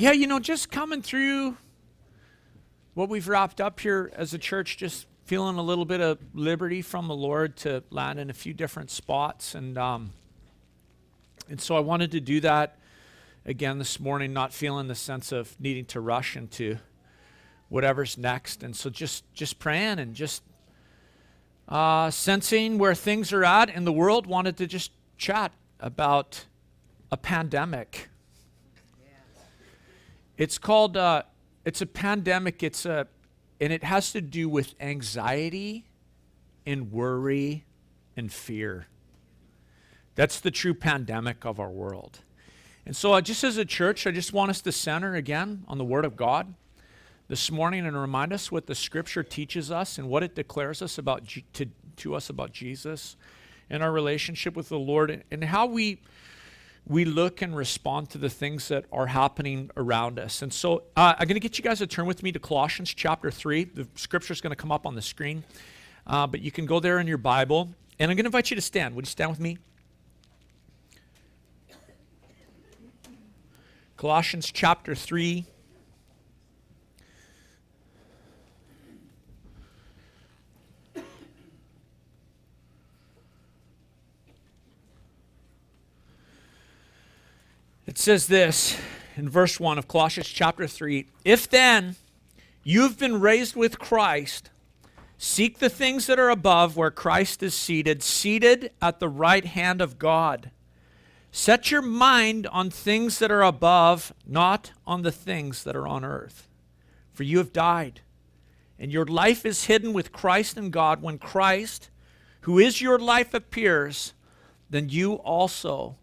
yeah, you know, just coming through what we've wrapped up here as a church, just feeling a little bit of liberty from the Lord to land in a few different spots. And, um, and so I wanted to do that again this morning, not feeling the sense of needing to rush into whatever's next. And so just, just praying and just uh, sensing where things are at in the world, wanted to just chat about a pandemic. It's called, uh, it's a pandemic. It's a, and it has to do with anxiety and worry and fear. That's the true pandemic of our world. And so, uh, just as a church, I just want us to center again on the Word of God this morning and remind us what the Scripture teaches us and what it declares us about to, to us about Jesus and our relationship with the Lord and how we we look and respond to the things that are happening around us. And so uh, I'm going to get you guys to turn with me to Colossians chapter 3. The scripture is going to come up on the screen, uh, but you can go there in your Bible. And I'm going to invite you to stand. Would you stand with me? Colossians chapter 3. It says this in verse 1 of Colossians chapter 3 If then you've been raised with Christ, seek the things that are above where Christ is seated, seated at the right hand of God. Set your mind on things that are above, not on the things that are on earth. For you have died, and your life is hidden with Christ in God. When Christ, who is your life, appears, then you also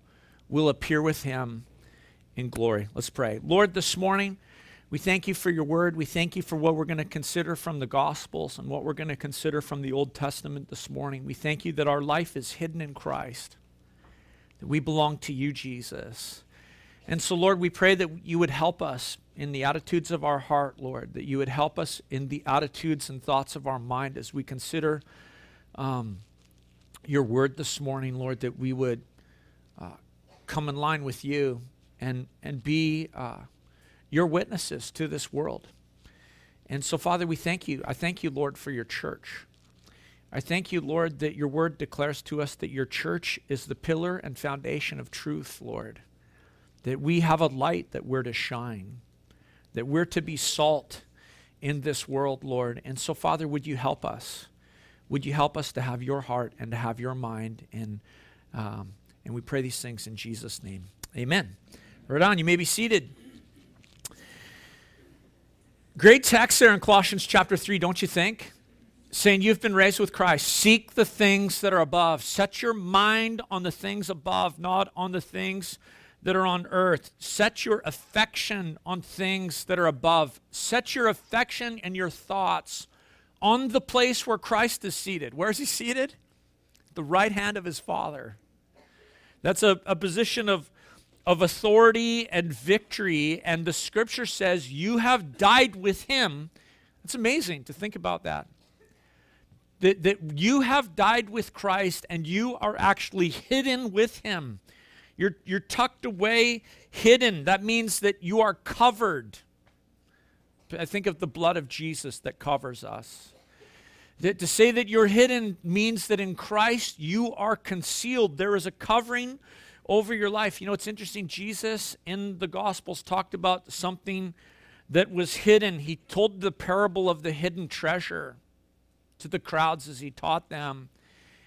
will appear with him in glory. Let's pray. Lord, this morning, we thank you for your word. We thank you for what we're going to consider from the Gospels and what we're going to consider from the Old Testament this morning. We thank you that our life is hidden in Christ, that we belong to you, Jesus. And so, Lord, we pray that you would help us in the attitudes of our heart, Lord, that you would help us in the attitudes and thoughts of our mind as we consider um, your word this morning, Lord, that we would uh, come in line with you and, and be uh, your witnesses to this world. And so, Father, we thank you. I thank you, Lord, for your church. I thank you, Lord, that your word declares to us that your church is the pillar and foundation of truth, Lord. That we have a light that we're to shine, that we're to be salt in this world, Lord. And so, Father, would you help us? Would you help us to have your heart and to have your mind? And, um, and we pray these things in Jesus' name. Amen. Right on, you may be seated. Great text there in Colossians chapter 3, don't you think? Saying you've been raised with Christ. Seek the things that are above. Set your mind on the things above, not on the things that are on earth. Set your affection on things that are above. Set your affection and your thoughts on the place where Christ is seated. Where is he seated? The right hand of his Father. That's a, a position of of authority and victory. And the scripture says, You have died with him. It's amazing to think about that. That, that you have died with Christ and you are actually hidden with him. You're, you're tucked away, hidden. That means that you are covered. I think of the blood of Jesus that covers us. That to say that you're hidden means that in Christ you are concealed. There is a covering over your life. You know, it's interesting. Jesus in the Gospels talked about something that was hidden. He told the parable of the hidden treasure to the crowds as he taught them.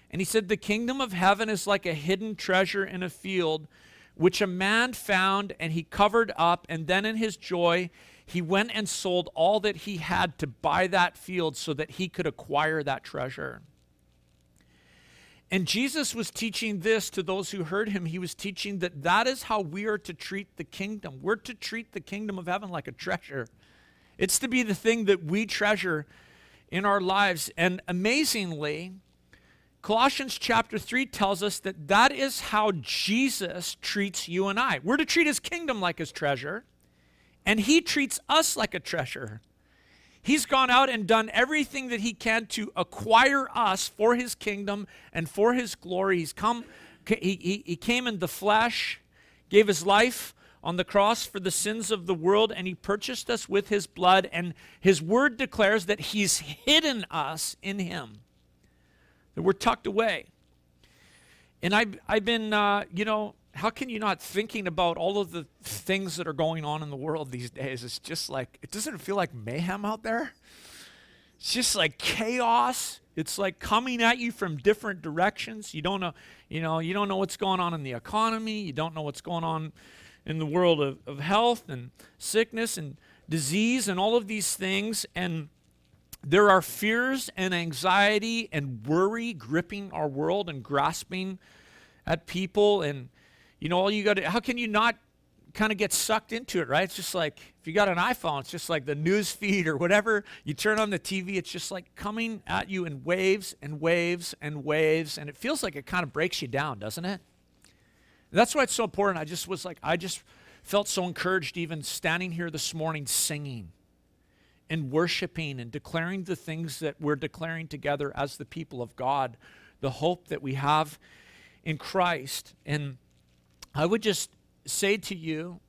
And he said, The kingdom of heaven is like a hidden treasure in a field, which a man found and he covered up. And then in his joy, he went and sold all that he had to buy that field so that he could acquire that treasure. And Jesus was teaching this to those who heard him. He was teaching that that is how we are to treat the kingdom. We're to treat the kingdom of heaven like a treasure. It's to be the thing that we treasure in our lives. And amazingly, Colossians chapter 3 tells us that that is how Jesus treats you and I. We're to treat his kingdom like his treasure, and he treats us like a treasure. He's gone out and done everything that he can to acquire us for his kingdom and for his glory. He's come, he, he, he came in the flesh, gave his life on the cross for the sins of the world, and he purchased us with his blood. And his word declares that he's hidden us in him, that we're tucked away. And I've, I've been, uh, you know, how can you not thinking about all of the things that are going on in the world these days? It's just like, it doesn't feel like mayhem out there. It's just like chaos. It's like coming at you from different directions. You don't know, you know, you don't know what's going on in the economy. You don't know what's going on in the world of, of health and sickness and disease and all of these things. And there are fears and anxiety and worry gripping our world and grasping at people. And, you know, all you got to, how can you not kind of get sucked into it, right? It's just like if you got an iPhone, it's just like the news feed or whatever. You turn on the TV, it's just like coming at you in waves and waves and waves. And it feels like it kind of breaks you down, doesn't it? that's why it's so important. I just was like, I just felt so encouraged even standing here this morning singing and worshiping and declaring the things that we're declaring together as the people of God, the hope that we have in Christ. And I would just say to you,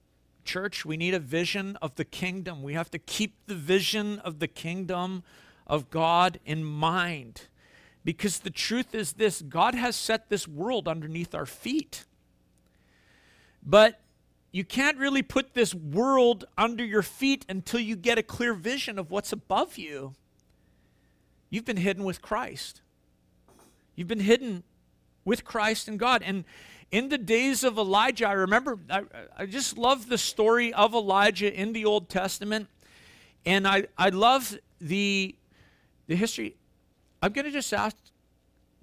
church, we need a vision of the kingdom. We have to keep the vision of the kingdom of God in mind. Because the truth is this God has set this world underneath our feet. But you can't really put this world under your feet until you get a clear vision of what's above you. You've been hidden with Christ. You've been hidden with Christ and God. And in the days of Elijah, I remember, I, I just love the story of Elijah in the Old Testament. And I, I love the, the history. I'm going to just ask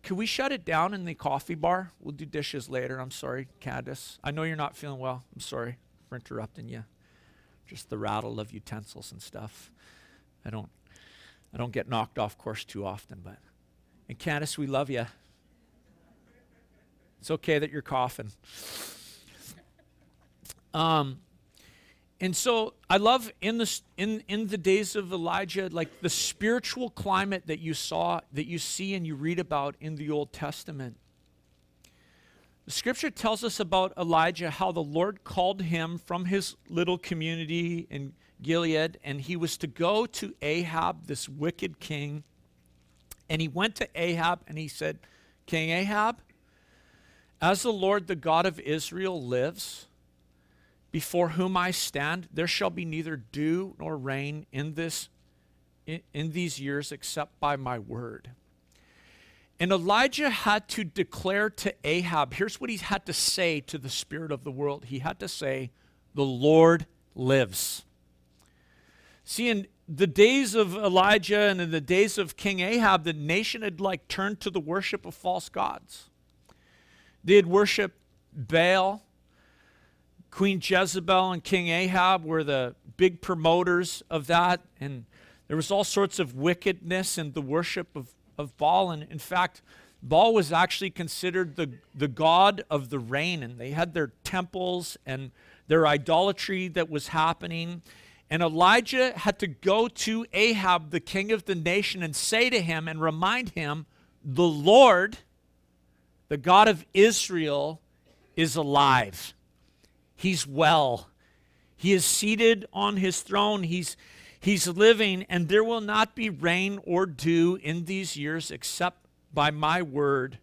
can we shut it down in the coffee bar? We'll do dishes later. I'm sorry, Candace. I know you're not feeling well. I'm sorry for interrupting you. Just the rattle of utensils and stuff. I don't I don't get knocked off course too often, but and Candace, we love you. It's okay that you're coughing. Um, and so I love in the in in the days of Elijah, like the spiritual climate that you saw, that you see and you read about in the Old Testament. The scripture tells us about Elijah, how the Lord called him from his little community in Gilead, and he was to go to Ahab, this wicked king. And he went to Ahab and he said, King Ahab, as the Lord, the God of Israel, lives, before whom I stand, there shall be neither dew nor rain in this in, in, these years except by my word. And Elijah had to declare to Ahab, here's what he had to say to the spirit of the world. He had to say, "The Lord lives." See, in the days of Elijah and in the days of King Ahab, the nation had like turned to the worship of false gods. They had worshiped Baal Queen Jezebel and King Ahab were the big promoters of that. And there was all sorts of wickedness in the worship of, of Baal. And in fact, Baal was actually considered the, the god of the rain. And they had their temples and their idolatry that was happening. And Elijah had to go to Ahab, the king of the nation, and say to him and remind him, The Lord, the God of Israel, is alive. He's well. He is seated on his throne. He's, he's living, and there will not be rain or dew in these years except by my word.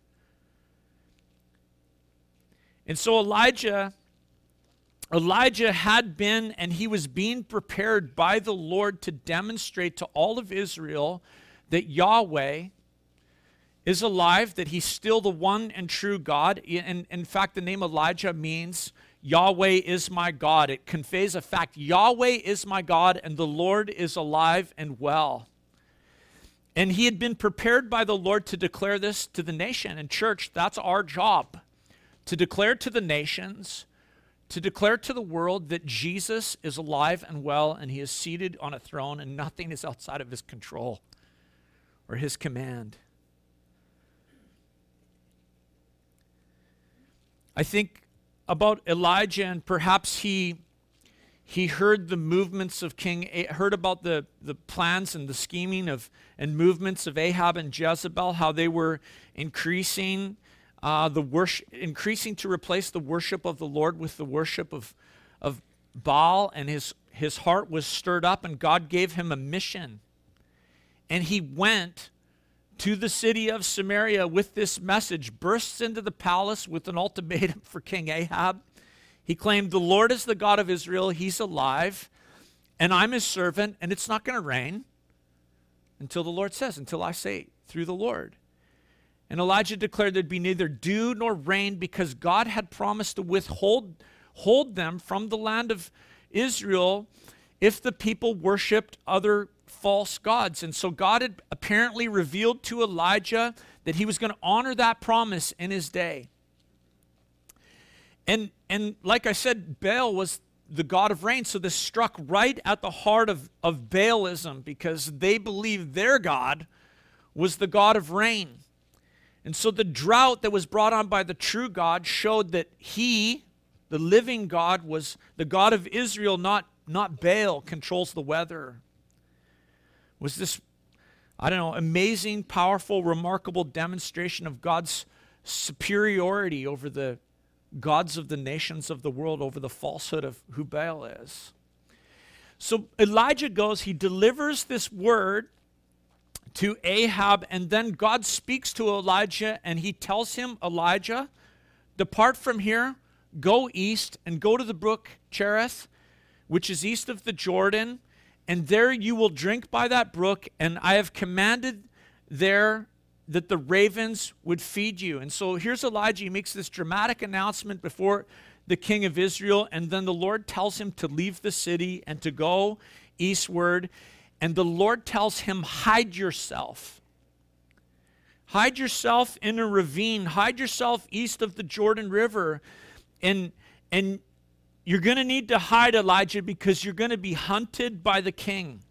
And so Elijah Elijah had been and he was being prepared by the Lord to demonstrate to all of Israel that Yahweh is alive, that he's still the one and true God. And in fact, the name Elijah means Yahweh is my God. It conveys a fact Yahweh is my God, and the Lord is alive and well. And he had been prepared by the Lord to declare this to the nation. And, church, that's our job to declare to the nations, to declare to the world that Jesus is alive and well, and he is seated on a throne, and nothing is outside of his control or his command. I think about Elijah, and perhaps he he heard the movements of King, heard about the, the plans and the scheming of and movements of Ahab and Jezebel, how they were increasing uh, the worship, increasing to replace the worship of the Lord with the worship of of Baal, and his, his heart was stirred up, and God gave him a mission. And he went to the city of Samaria with this message, bursts into the palace with an ultimatum for King Ahab. He claimed, The Lord is the God of Israel, he's alive, and I'm his servant, and it's not going to rain until the Lord says, until I say through the Lord. And Elijah declared there'd be neither dew nor rain because God had promised to withhold hold them from the land of Israel if the people worshiped other false gods. And so God had apparently revealed to Elijah that he was going to honor that promise in his day. And and like I said, Baal was the god of rain. So this struck right at the heart of, of Baalism because they believed their God was the god of rain. And so the drought that was brought on by the true God showed that he, the living God, was the God of Israel, not, not Baal, controls the weather. Was this, I don't know, amazing, powerful, remarkable demonstration of God's superiority over the gods of the nations of the world, over the falsehood of who Baal is. So Elijah goes, he delivers this word to Ahab, and then God speaks to Elijah and he tells him, Elijah, depart from here, go east, and go to the brook Cherith, which is east of the Jordan, and there you will drink by that brook, and I have commanded there that the ravens would feed you. And so here's Elijah. He makes this dramatic announcement before the king of Israel, and then the Lord tells him to leave the city and to go eastward. And the Lord tells him, Hide yourself. Hide yourself in a ravine. Hide yourself east of the Jordan River. And, and you're going to need to hide, Elijah, because you're going to be hunted by the king.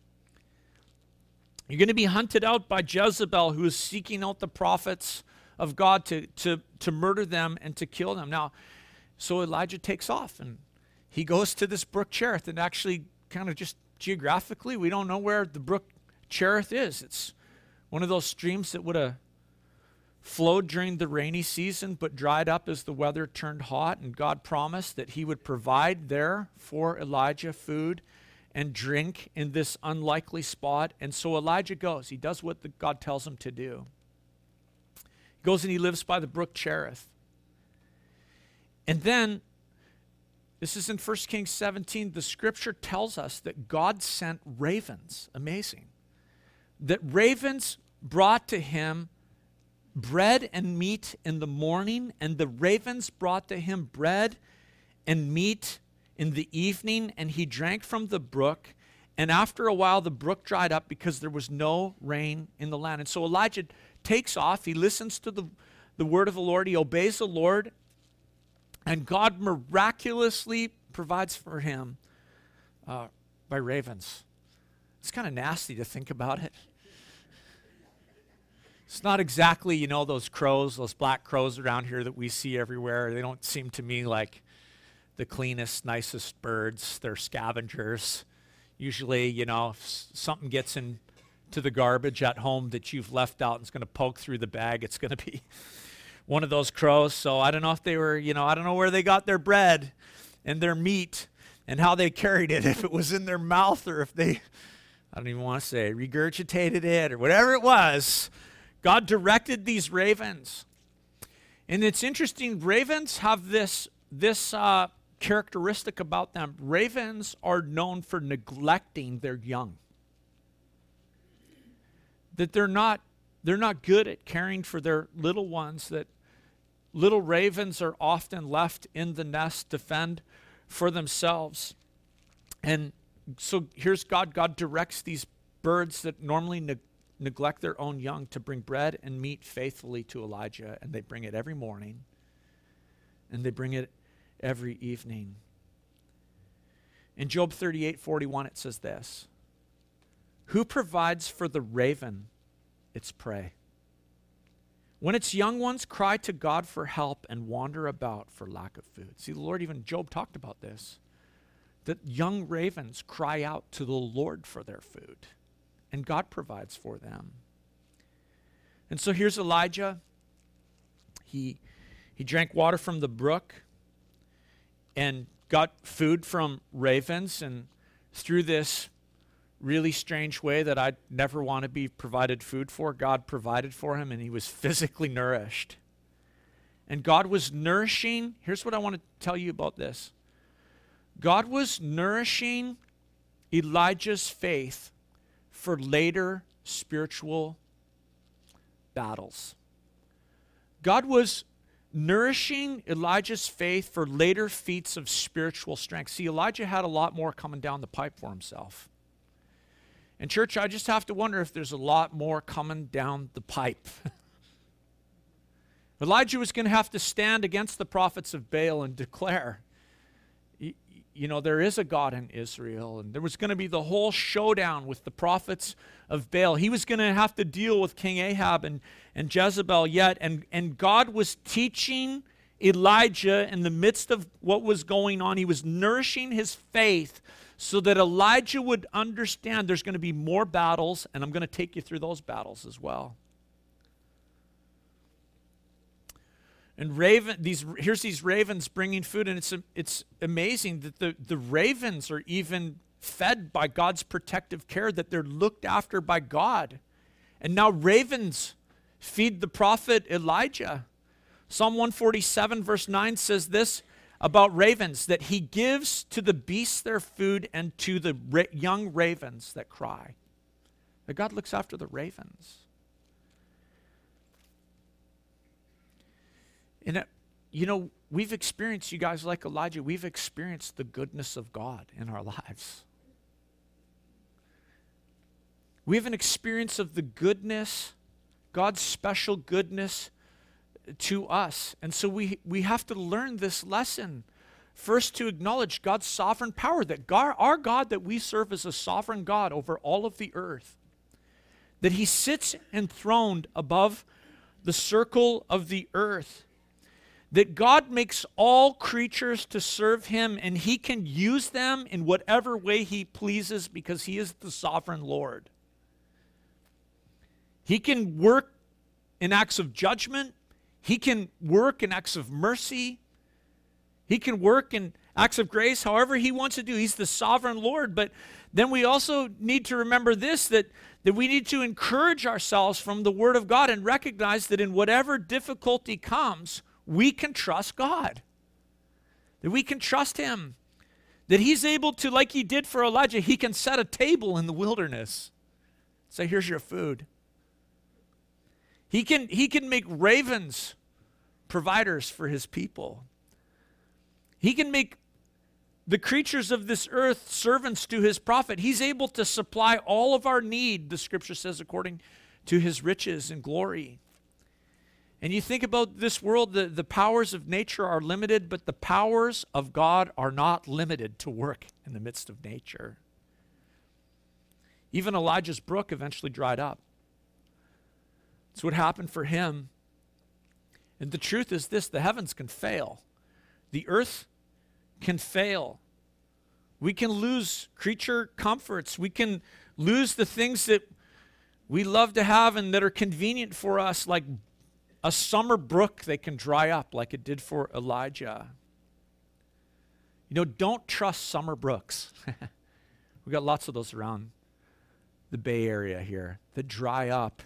You're going to be hunted out by Jezebel, who is seeking out the prophets of God to, to, to murder them and to kill them. Now, so Elijah takes off and he goes to this brook Cherith and actually kind of just geographically, we don't know where the brook Cherith is. It's one of those streams that would have flowed during the rainy season but dried up as the weather turned hot. And God promised that He would provide there for Elijah food and drink in this unlikely spot. And so Elijah goes. He does what the, God tells him to do. He goes and he lives by the brook Cherith. And then this is in 1 Kings 17. The scripture tells us that God sent ravens. Amazing. That ravens brought to him bread and meat in the morning, and the ravens brought to him bread and meat in the evening, and he drank from the brook. And after a while, the brook dried up because there was no rain in the land. And so Elijah takes off. He listens to the, the word of the Lord. He obeys the Lord. And God miraculously provides for him uh, by ravens. It's kind of nasty to think about it. It's not exactly, you know, those crows, those black crows around here that we see everywhere. They don't seem to me like the cleanest, nicest birds. They're scavengers. Usually, you know, if something gets into the garbage at home that you've left out and it's going to poke through the bag, it's going to be one of those crows. So I don't know if they were, you know, I don't know where they got their bread and their meat and how they carried it, if it was in their mouth or if they, I don't even want to say, regurgitated it or whatever it was. God directed these ravens. And it's interesting, ravens have this, this uh, characteristic about them. Ravens are known for neglecting their young. That they're not, they're not good at caring for their little ones, that Little ravens are often left in the nest to fend for themselves. And so here's God. God directs these birds that normally ne- neglect their own young to bring bread and meat faithfully to Elijah. And they bring it every morning, and they bring it every evening. In Job 38 41, it says this Who provides for the raven its prey? When its young ones cry to God for help and wander about for lack of food. See, the Lord, even Job talked about this. That young ravens cry out to the Lord for their food, and God provides for them. And so here's Elijah. He, he drank water from the brook, and got food from ravens, and through this really strange way that I'd never want to be provided food for, God provided for him, and he was physically nourished. And God was nourishing, here's what I want to tell you about this God was nourishing Elijah's faith for later spiritual battles. God was nourishing Elijah's faith for later feats of spiritual strength. See, Elijah had a lot more coming down the pipe for himself. And, church, I just have to wonder if there's a lot more coming down the pipe. Elijah was going to have to stand against the prophets of Baal and declare, you know, there is a God in Israel. And there was going to be the whole showdown with the prophets of Baal. He was going to have to deal with King Ahab and, and Jezebel yet. And, and God was teaching Elijah in the midst of what was going on. He was nourishing his faith so that Elijah would understand there's going to be more battles, and I'm going to take you through those battles as well. And raven, these here's these ravens bringing food, and it's it's amazing that the, the ravens are even fed by God's protective care, that they're looked after by God. And now ravens feed the prophet Elijah. Psalm 147, verse 9 says this about ravens that he gives to the beasts their food and to the ra- young ravens that cry. That God looks after the ravens. And, it, you know, we've experienced, you guys like Elijah, we've experienced the goodness of God in our lives. We have an experience of the goodness, God's special goodness to us. And so we, we have to learn this lesson. First, to acknowledge God's sovereign power, that God, our God that we serve is a sovereign God over all of the earth, that He sits enthroned above the circle of the earth that God makes all creatures to serve him and he can use them in whatever way he pleases because he is the sovereign Lord. He can work in acts of judgment, he can work in acts of mercy, he can work in acts of grace however he wants to do. He's the sovereign Lord, but then we also need to remember this that that we need to encourage ourselves from the word of God and recognize that in whatever difficulty comes, we can trust God. That we can trust Him. That He's able to, like He did for Elijah, He can set a table in the wilderness. Say, here's your food. He can, he can make ravens providers for His people. He can make the creatures of this earth servants to his prophet. He's able to supply all of our need, the scripture says, according to his riches and glory. And you think about this world, the, the powers of nature are limited, but the powers of God are not limited to work in the midst of nature. Even Elijah's brook eventually dried up. It's what happened for him. And the truth is this the heavens can fail, the earth can fail. We can lose creature comforts. We can lose the things that we love to have and that are convenient for us, like a summer brook that can dry up like it did for Elijah. You know, don't trust summer brooks. We've got lots of those around the Bay Area here that dry up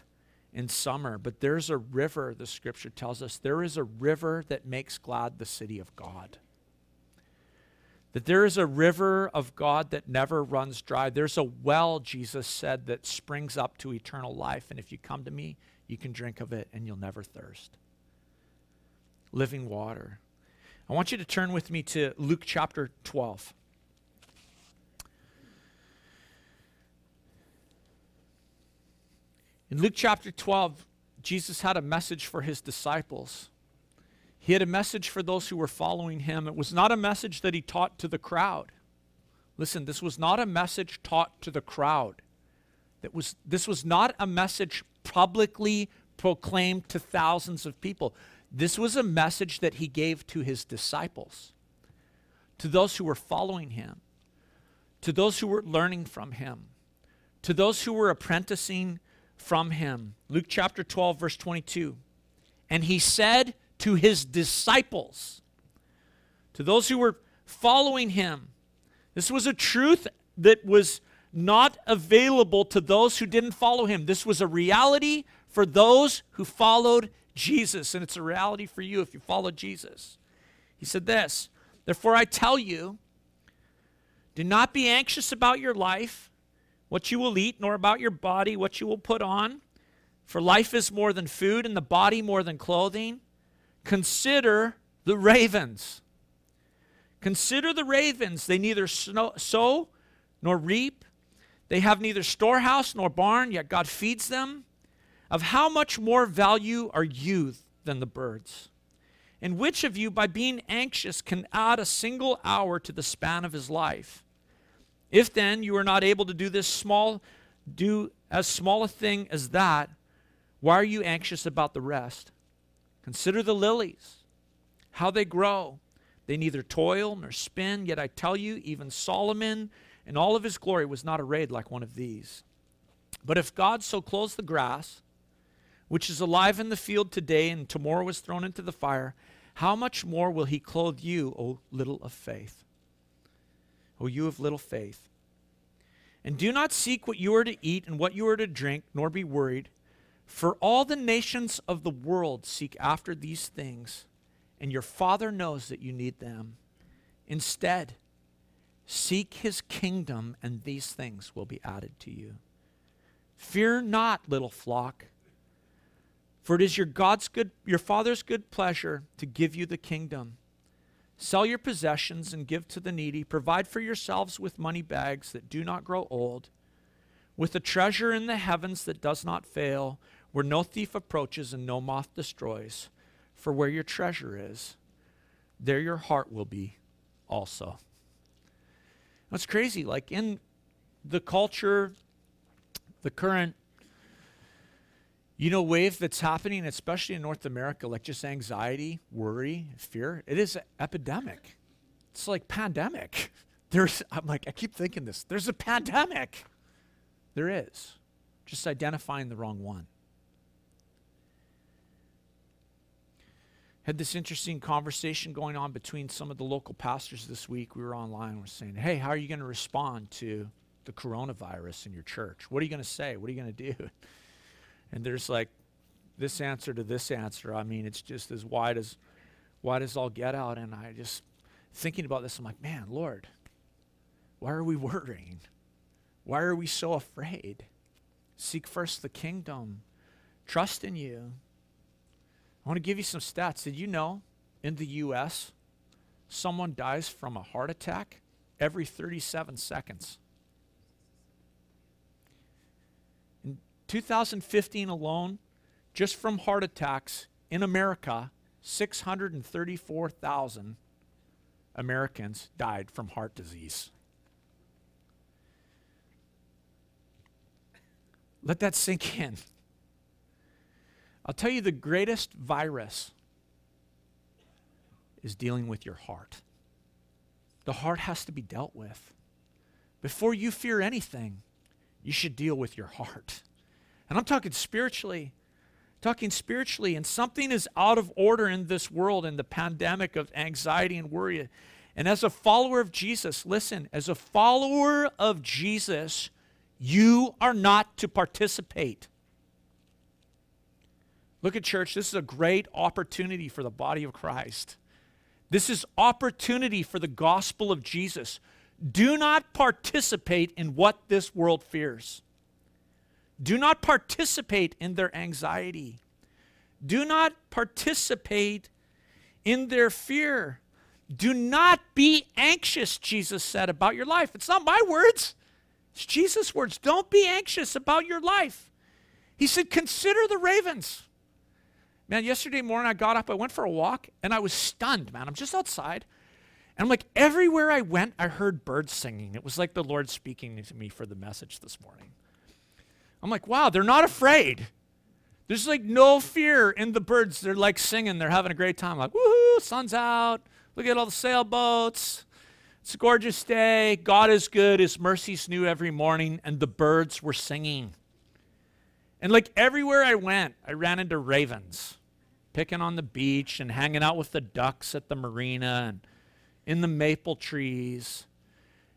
in summer. But there's a river, the scripture tells us, there is a river that makes glad the city of God. That there is a river of God that never runs dry. There's a well, Jesus said, that springs up to eternal life. And if you come to me, you can drink of it and you'll never thirst. Living water. I want you to turn with me to Luke chapter 12. In Luke chapter 12, Jesus had a message for his disciples. He had a message for those who were following him. It was not a message that he taught to the crowd. Listen, this was not a message taught to the crowd. That was, this was not a message publicly proclaimed to thousands of people. This was a message that he gave to his disciples, to those who were following him, to those who were learning from him, to those who were apprenticing from him. Luke chapter 12, verse 22. And he said to his disciples, to those who were following him. This was a truth that was not available to those who didn't follow him. This was a reality for those who followed Jesus, and it's a reality for you if you follow Jesus. He said this Therefore, I tell you, do not be anxious about your life, what you will eat, nor about your body, what you will put on. For life is more than food, and the body more than clothing. Consider the ravens. Consider the ravens. They neither sow nor reap, they have neither storehouse nor barn, yet God feeds them. Of how much more value are you than the birds? And which of you, by being anxious, can add a single hour to the span of his life? If then you are not able to do this small, do as small a thing as that, why are you anxious about the rest? Consider the lilies, how they grow. They neither toil nor spin, yet I tell you, even Solomon in all of his glory was not arrayed like one of these. But if God so clothes the grass, which is alive in the field today and tomorrow is thrown into the fire, how much more will he clothe you, O little of faith? O you of little faith. And do not seek what you are to eat and what you are to drink, nor be worried, for all the nations of the world seek after these things, and your Father knows that you need them. Instead, seek his kingdom, and these things will be added to you. Fear not, little flock for it is your God's good your Father's good pleasure to give you the kingdom. Sell your possessions and give to the needy. Provide for yourselves with money bags that do not grow old, with a treasure in the heavens that does not fail, where no thief approaches and no moth destroys. For where your treasure is, there your heart will be also. That's crazy. Like in the culture, the current you know, wave that's happening, especially in North America, like just anxiety, worry, fear. It is epidemic. It's like pandemic. There's, I'm like, I keep thinking this. There's a pandemic. There is. Just identifying the wrong one. Had this interesting conversation going on between some of the local pastors this week. We were online. We're saying, hey, how are you going to respond to the coronavirus in your church? What are you going to say? What are you going to do? and there's like this answer to this answer. I mean, it's just as wide as wide as all get out. And I just thinking about this, I'm like, man, Lord, why are we worrying? Why are we so afraid? Seek first the kingdom. Trust in you. I want to give you some stats. Did you know in the U.S., someone dies from a heart attack every 37 seconds? In 2015 alone, just from heart attacks in America, 634,000 Americans died from heart disease. Let that sink in. I'll tell you the greatest virus is dealing with your heart. The heart has to be dealt with. Before you fear anything, you should deal with your heart. And I'm talking spiritually. Talking spiritually, and something is out of order in this world in the pandemic of anxiety and worry. And as a follower of Jesus, listen, as a follower of Jesus, you are not to participate. Look at church, this is a great opportunity for the body of Christ. This is opportunity for the gospel of Jesus. Do not participate in what this world fears. Do not participate in their anxiety. Do not participate in their fear. Do not be anxious, Jesus said, about your life. It's not my words, it's Jesus' words. Don't be anxious about your life. He said, Consider the ravens. Man, yesterday morning I got up, I went for a walk, and I was stunned, man. I'm just outside. And I'm like, everywhere I went, I heard birds singing. It was like the Lord speaking to me for the message this morning. I'm like, wow, they're not afraid. There's like no fear in the birds. They're like singing, they're having a great time. Like, woohoo, sun's out. Look at all the sailboats. It's a gorgeous day. God is good. His mercies new every morning. And the birds were singing. And like everywhere I went, I ran into ravens picking on the beach and hanging out with the ducks at the marina. And in the maple trees.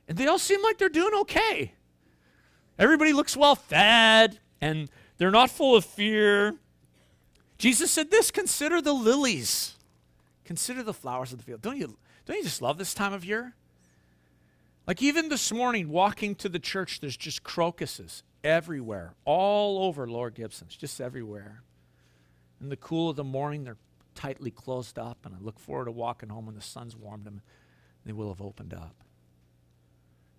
And they all seem like they're doing okay. Everybody looks well fed and they're not full of fear. Jesus said this consider the lilies, consider the flowers of the field. Don't you, don't you just love this time of year? Like even this morning, walking to the church, there's just crocuses everywhere, all over Lower Gibsons, just everywhere. In the cool of the morning, they're tightly closed up, and I look forward to walking home when the sun's warmed them. They will have opened up.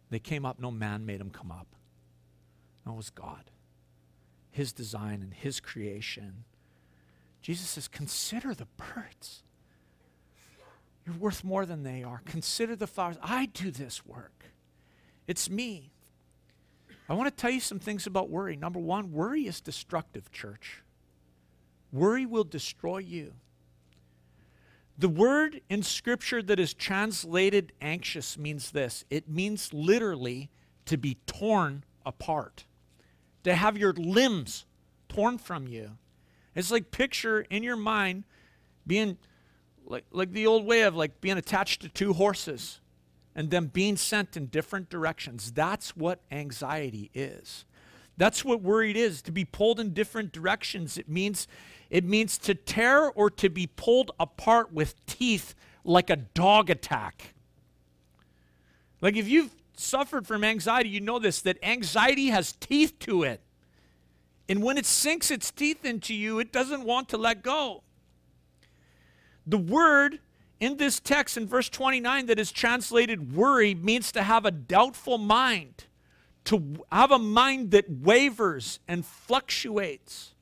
They came up, no man made them come up. No, it was God. His design and His creation. Jesus says, Consider the birds. You're worth more than they are. Consider the flowers. I do this work. It's me. I want to tell you some things about worry. Number one, worry is destructive, church. Worry will destroy you. The word in Scripture that is translated anxious means this it means literally to be torn apart, to have your limbs torn from you. It's like picture in your mind being like, like the old way of like being attached to two horses and them being sent in different directions. That's what anxiety is. That's what worried is to be pulled in different directions. It means it means to tear or to be pulled apart with teeth like a dog attack. Like if you've suffered from anxiety, you know this that anxiety has teeth to it. And when it sinks its teeth into you, it doesn't want to let go. The word in this text in verse 29 that is translated worry means to have a doubtful mind, to have a mind that wavers and fluctuates.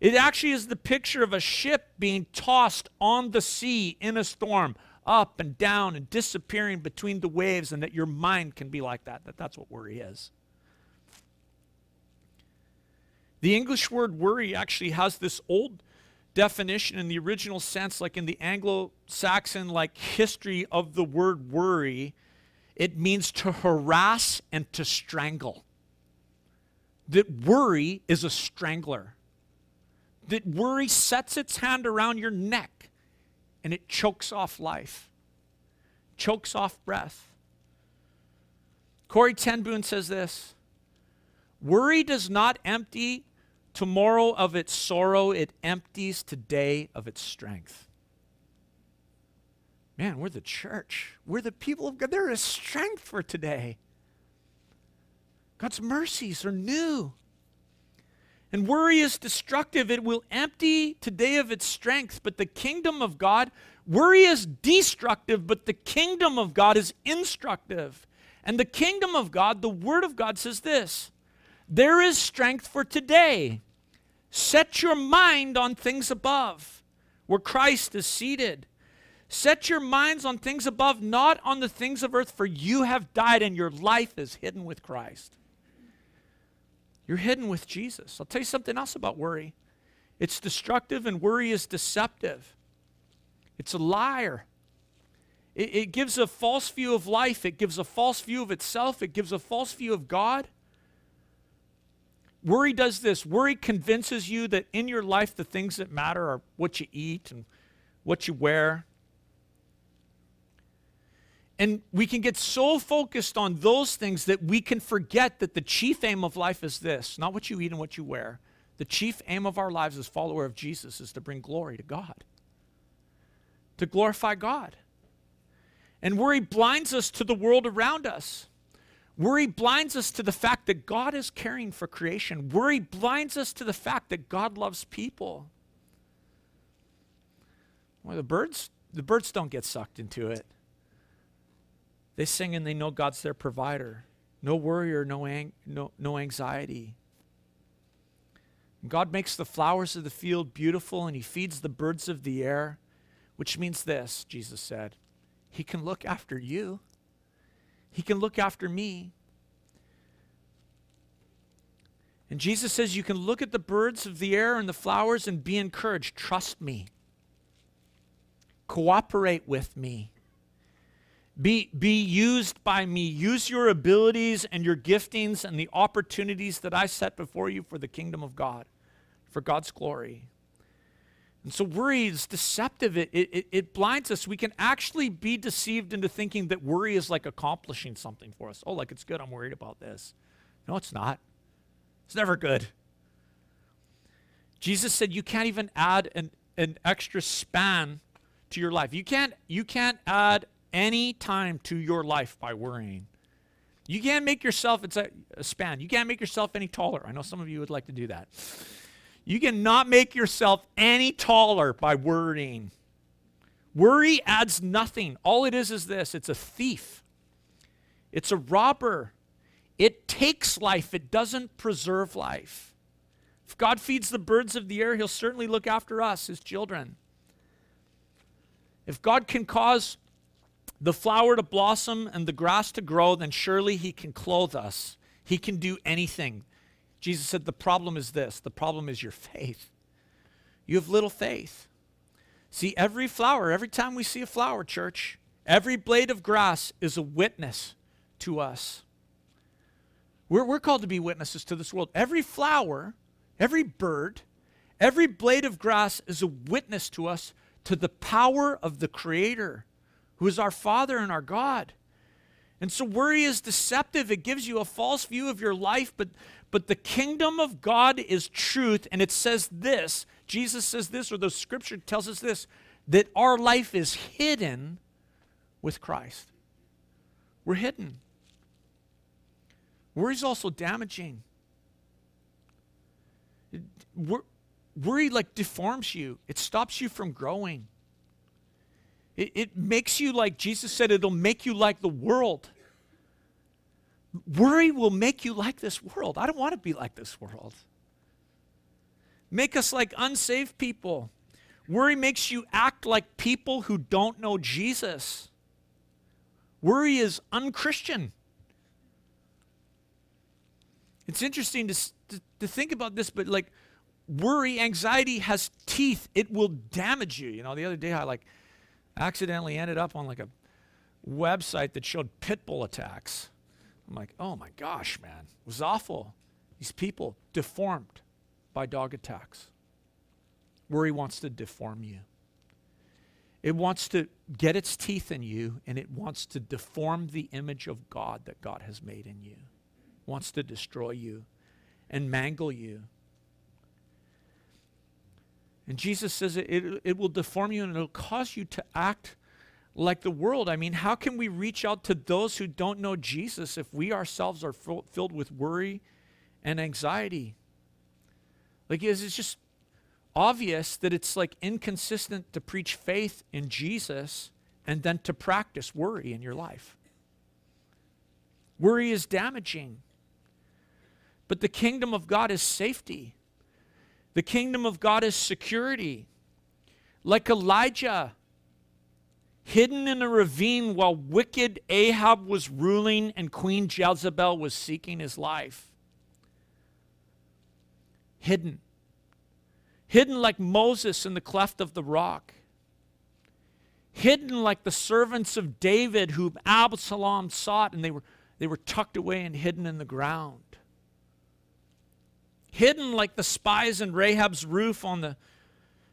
It actually is the picture of a ship being tossed on the sea in a storm, up and down and disappearing between the waves, and that your mind can be like that. That that's what worry is. The English word worry actually has this old definition in the original sense, like in the Anglo Saxon like history of the word worry, it means to harass and to strangle. That worry is a strangler. That worry sets its hand around your neck and it chokes off life, chokes off breath. Corrie ten says this Worry does not empty Tomorrow of its sorrow, it empties today of its strength. Man, we're the church. We're the people of God. There is strength for today. God's mercies are new. And worry is destructive. It will empty today of its strength. But the kingdom of God, worry is destructive, but the kingdom of God is instructive. And the kingdom of God, the word of God says this there is strength for today. Set your mind on things above, where Christ is seated. Set your minds on things above, not on the things of earth, for you have died and your life is hidden with Christ. You're hidden with Jesus. I'll tell you something else about worry it's destructive, and worry is deceptive. It's a liar. It, it gives a false view of life, it gives a false view of itself, it gives a false view of God. Worry does this worry convinces you that in your life the things that matter are what you eat and what you wear. And we can get so focused on those things that we can forget that the chief aim of life is this not what you eat and what you wear. The chief aim of our lives as follower of Jesus is to bring glory to God, to glorify God. And worry blinds us to the world around us. Worry blinds us to the fact that God is caring for creation. Worry blinds us to the fact that God loves people. Well, the birds, the birds don't get sucked into it. They sing and they know God's their provider. No worry or no, ang- no, no anxiety. God makes the flowers of the field beautiful and he feeds the birds of the air, which means this, Jesus said, He can look after you. He can look after me. And Jesus says, You can look at the birds of the air and the flowers and be encouraged. Trust me. Cooperate with me. Be, be used by me. Use your abilities and your giftings and the opportunities that I set before you for the kingdom of God, for God's glory. And so worry is deceptive. It, it, it blinds us. We can actually be deceived into thinking that worry is like accomplishing something for us. Oh, like it's good. I'm worried about this. No, it's not. It's never good. Jesus said you can't even add an, an extra span to your life. You can't, you can't add any time to your life by worrying. You can't make yourself, it's a, a span. You can't make yourself any taller. I know some of you would like to do that. You cannot make yourself any taller by worrying. Worry adds nothing. All it is is this it's a thief, it's a robber. It takes life, it doesn't preserve life. If God feeds the birds of the air, He'll certainly look after us, His children. If God can cause the flower to blossom and the grass to grow, then surely He can clothe us. He can do anything. Jesus said, The problem is this the problem is your faith. You have little faith. See, every flower, every time we see a flower, church, every blade of grass is a witness to us. We're, we're called to be witnesses to this world. Every flower, every bird, every blade of grass is a witness to us to the power of the Creator, who is our Father and our God. And so worry is deceptive. It gives you a false view of your life, but, but the kingdom of God is truth. And it says this Jesus says this, or the scripture tells us this that our life is hidden with Christ. We're hidden. Worry is also damaging. Worry like deforms you, it stops you from growing. It, it makes you like Jesus said, it'll make you like the world. Worry will make you like this world. I don't want to be like this world. Make us like unsaved people. Worry makes you act like people who don't know Jesus. Worry is unchristian. It's interesting to, to, to, think about this, but like worry, anxiety has teeth. It will damage you. You know, the other day I like accidentally ended up on like a website that showed pit bull attacks. I'm like, oh my gosh, man, it was awful. These people deformed by dog attacks. Worry wants to deform you. It wants to get its teeth in you and it wants to deform the image of God that God has made in you. It wants to destroy you and mangle you. And Jesus says it, it, it will deform you and it'll cause you to act like the world. I mean, how can we reach out to those who don't know Jesus if we ourselves are f- filled with worry and anxiety? Like, it's just obvious that it's like inconsistent to preach faith in Jesus and then to practice worry in your life. Worry is damaging. But the kingdom of God is safety. The kingdom of God is security. Like Elijah, hidden in a ravine while wicked Ahab was ruling and Queen Jezebel was seeking his life. Hidden. Hidden like Moses in the cleft of the rock. Hidden like the servants of David whom Absalom sought, and they were, they were tucked away and hidden in the ground. Hidden like the spies in Rahab's roof on the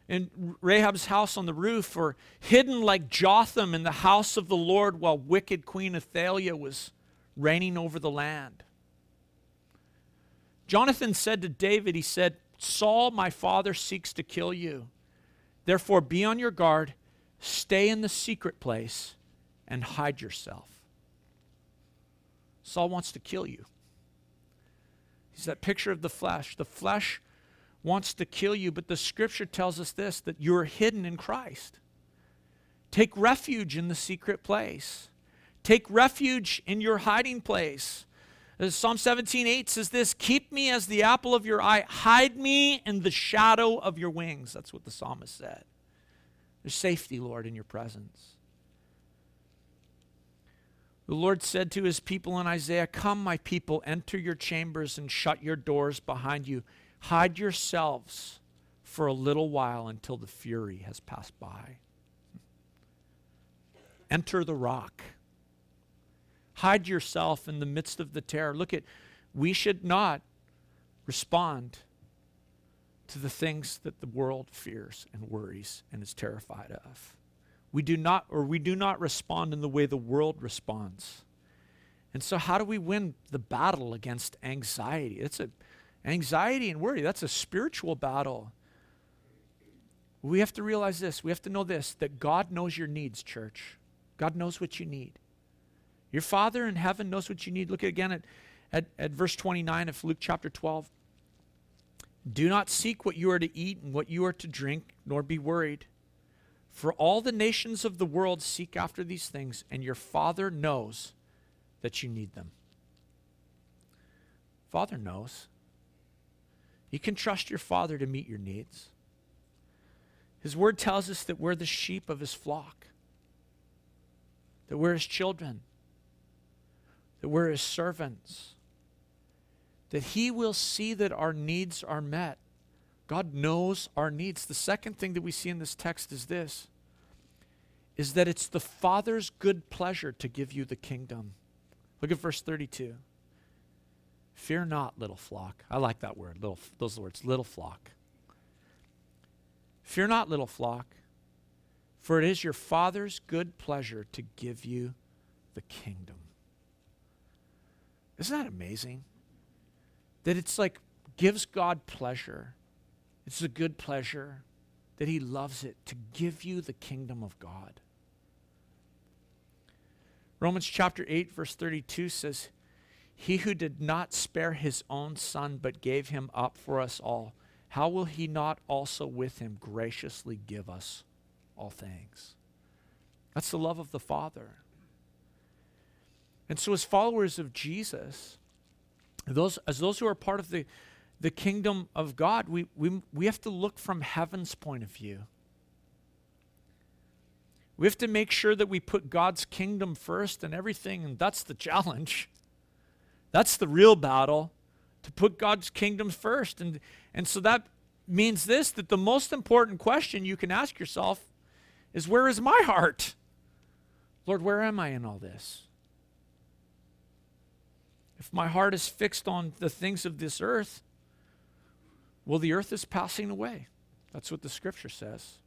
in Rahab's house on the roof, or hidden like Jotham in the house of the Lord while wicked Queen Athaliah was reigning over the land. Jonathan said to David, He said, Saul, my father, seeks to kill you. Therefore, be on your guard, stay in the secret place, and hide yourself. Saul wants to kill you. That picture of the flesh. The flesh wants to kill you, but the scripture tells us this that you're hidden in Christ. Take refuge in the secret place. Take refuge in your hiding place. As Psalm 17, 8 says this Keep me as the apple of your eye, hide me in the shadow of your wings. That's what the psalmist said. There's safety, Lord, in your presence. The Lord said to his people in Isaiah, Come, my people, enter your chambers and shut your doors behind you. Hide yourselves for a little while until the fury has passed by. Enter the rock. Hide yourself in the midst of the terror. Look at, we should not respond to the things that the world fears and worries and is terrified of. We do not, or we do not respond in the way the world responds. And so, how do we win the battle against anxiety? It's a anxiety and worry. That's a spiritual battle. We have to realize this. We have to know this that God knows your needs, church. God knows what you need. Your Father in heaven knows what you need. Look again at, at, at verse 29 of Luke chapter 12. Do not seek what you are to eat and what you are to drink, nor be worried. For all the nations of the world seek after these things, and your Father knows that you need them. Father knows. You can trust your Father to meet your needs. His word tells us that we're the sheep of his flock, that we're his children, that we're his servants that He will see that our needs are met. God knows our needs. The second thing that we see in this text is this is that it's the Father's good pleasure to give you the kingdom. Look at verse 32. Fear not, little flock. I like that word, little, those words, little flock. Fear not, little flock, for it is your Father's good pleasure to give you the kingdom. Isn't that amazing? that it's like gives God pleasure. It's a good pleasure that He loves it to give you the kingdom of God. Romans chapter 8, verse 32 says, He who did not spare his own son, but gave him up for us all, how will he not also with him graciously give us all things? That's the love of the Father. And so, as followers of Jesus, those, as those who are part of the, the kingdom of God, we, we, we have to look from heaven's point of view. We have to make sure that we put God's kingdom first and everything, and that's the challenge. That's the real battle, to put God's kingdom first. And, and so that means this that the most important question you can ask yourself is where is my heart? Lord, where am I in all this? If my heart is fixed on the things of this earth, well, the earth is passing away. That's what the scripture says.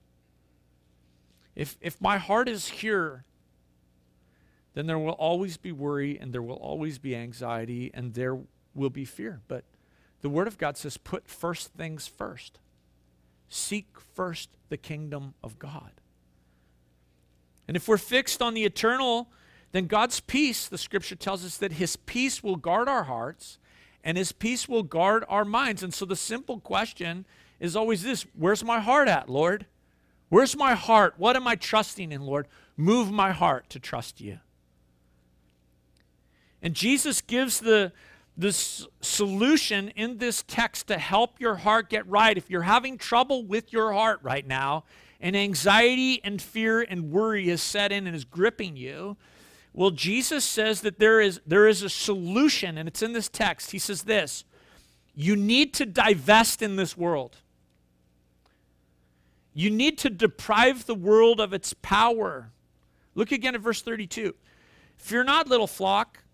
If, if my heart is here, then there will always be worry and there will always be anxiety and there will be fear. But the Word of God says, put first things first. Seek first the kingdom of God. And if we're fixed on the eternal, then God's peace, the scripture tells us that his peace will guard our hearts and his peace will guard our minds. And so the simple question is always this Where's my heart at, Lord? Where's my heart? What am I trusting in, Lord? Move my heart to trust you. And Jesus gives the, the solution in this text to help your heart get right. If you're having trouble with your heart right now, and anxiety and fear and worry has set in and is gripping you, well, Jesus says that there is, there is a solution, and it's in this text. He says this You need to divest in this world. You need to deprive the world of its power. Look again at verse 32. Fear not, little flock,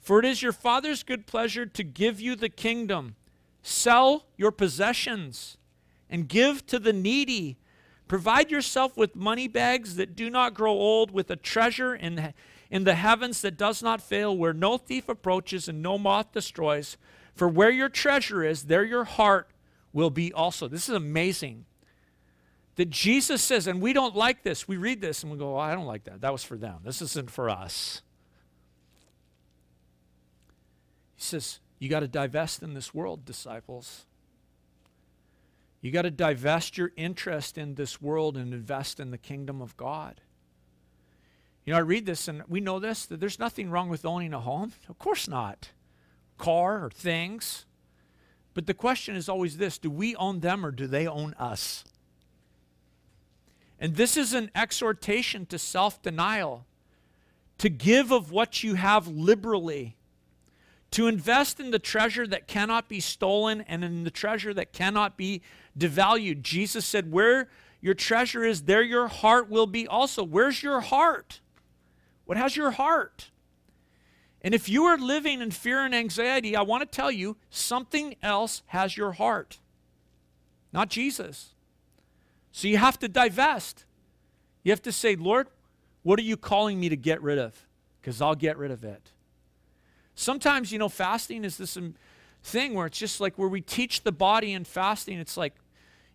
for it is your Father's good pleasure to give you the kingdom. Sell your possessions and give to the needy. Provide yourself with money bags that do not grow old, with a treasure in in the heavens that does not fail, where no thief approaches and no moth destroys. For where your treasure is, there your heart will be also. This is amazing. That Jesus says, and we don't like this. We read this and we go, oh, I don't like that. That was for them. This isn't for us. He says, You got to divest in this world, disciples. You got to divest your interest in this world and invest in the kingdom of God. You know, I read this and we know this that there's nothing wrong with owning a home. Of course not. Car or things. But the question is always this do we own them or do they own us? And this is an exhortation to self denial, to give of what you have liberally, to invest in the treasure that cannot be stolen and in the treasure that cannot be devalued. Jesus said, Where your treasure is, there your heart will be also. Where's your heart? What has your heart? And if you are living in fear and anxiety, I want to tell you something else has your heart. not Jesus. So you have to divest. You have to say, Lord, what are you calling me to get rid of? Because I'll get rid of it. Sometimes, you know, fasting is this um, thing where it's just like where we teach the body in fasting, it's like,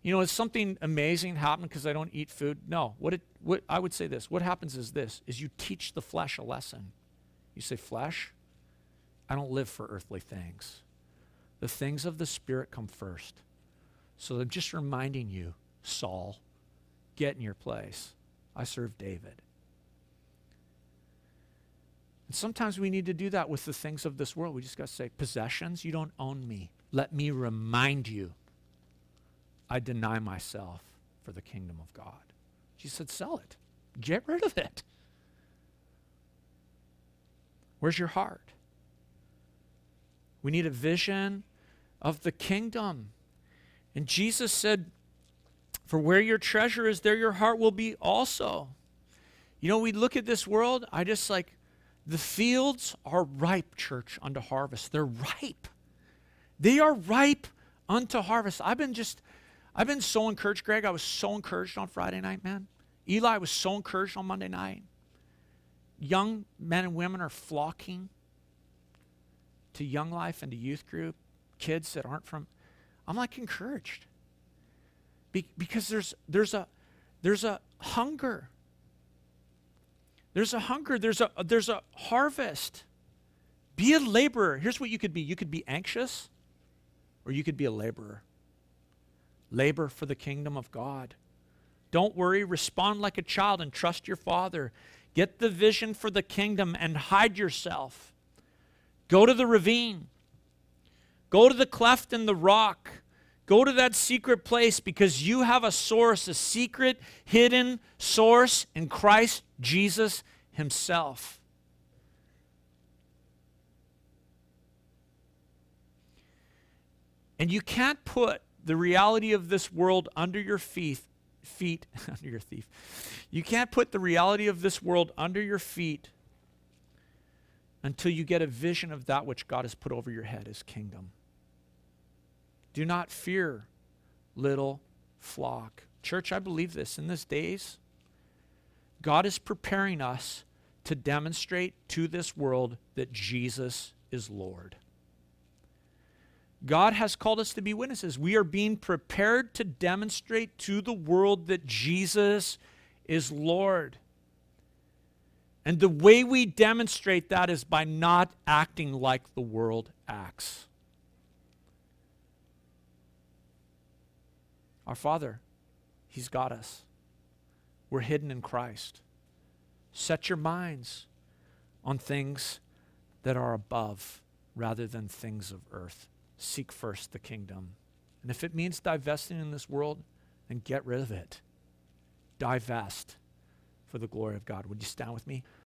you know, is something amazing happen because I don't eat food? No. What it what I would say this. What happens is this is you teach the flesh a lesson. You say, Flesh, I don't live for earthly things. The things of the Spirit come first. So I'm just reminding you, Saul, get in your place. I serve David. And sometimes we need to do that with the things of this world. We just got to say, possessions, you don't own me. Let me remind you, I deny myself for the kingdom of God. She said, sell it, get rid of it. Where's your heart? We need a vision of the kingdom. And Jesus said, For where your treasure is, there your heart will be also. You know, we look at this world, I just like, the fields are ripe, church, unto harvest. They're ripe. They are ripe unto harvest. I've been just, I've been so encouraged, Greg. I was so encouraged on Friday night, man. Eli was so encouraged on Monday night. Young men and women are flocking to Young Life and to youth group, kids that aren't from. I'm like encouraged. Be, because there's, there's, a, there's a hunger there's a hunger, there's a, there's a harvest. Be a laborer. Here's what you could be you could be anxious, or you could be a laborer. Labor for the kingdom of God. Don't worry, respond like a child and trust your Father. Get the vision for the kingdom and hide yourself. Go to the ravine. Go to the cleft in the rock. Go to that secret place because you have a source, a secret, hidden source in Christ Jesus Himself. And you can't put the reality of this world under your feet, feet under your thief. You can't put the reality of this world under your feet until you get a vision of that which God has put over your head, His kingdom. Do not fear, little flock. Church, I believe this. In these days, God is preparing us to demonstrate to this world that Jesus is Lord. God has called us to be witnesses. We are being prepared to demonstrate to the world that Jesus is Lord. And the way we demonstrate that is by not acting like the world acts. Our Father, He's got us. We're hidden in Christ. Set your minds on things that are above rather than things of earth. Seek first the kingdom. And if it means divesting in this world, then get rid of it. Divest for the glory of God. Would you stand with me?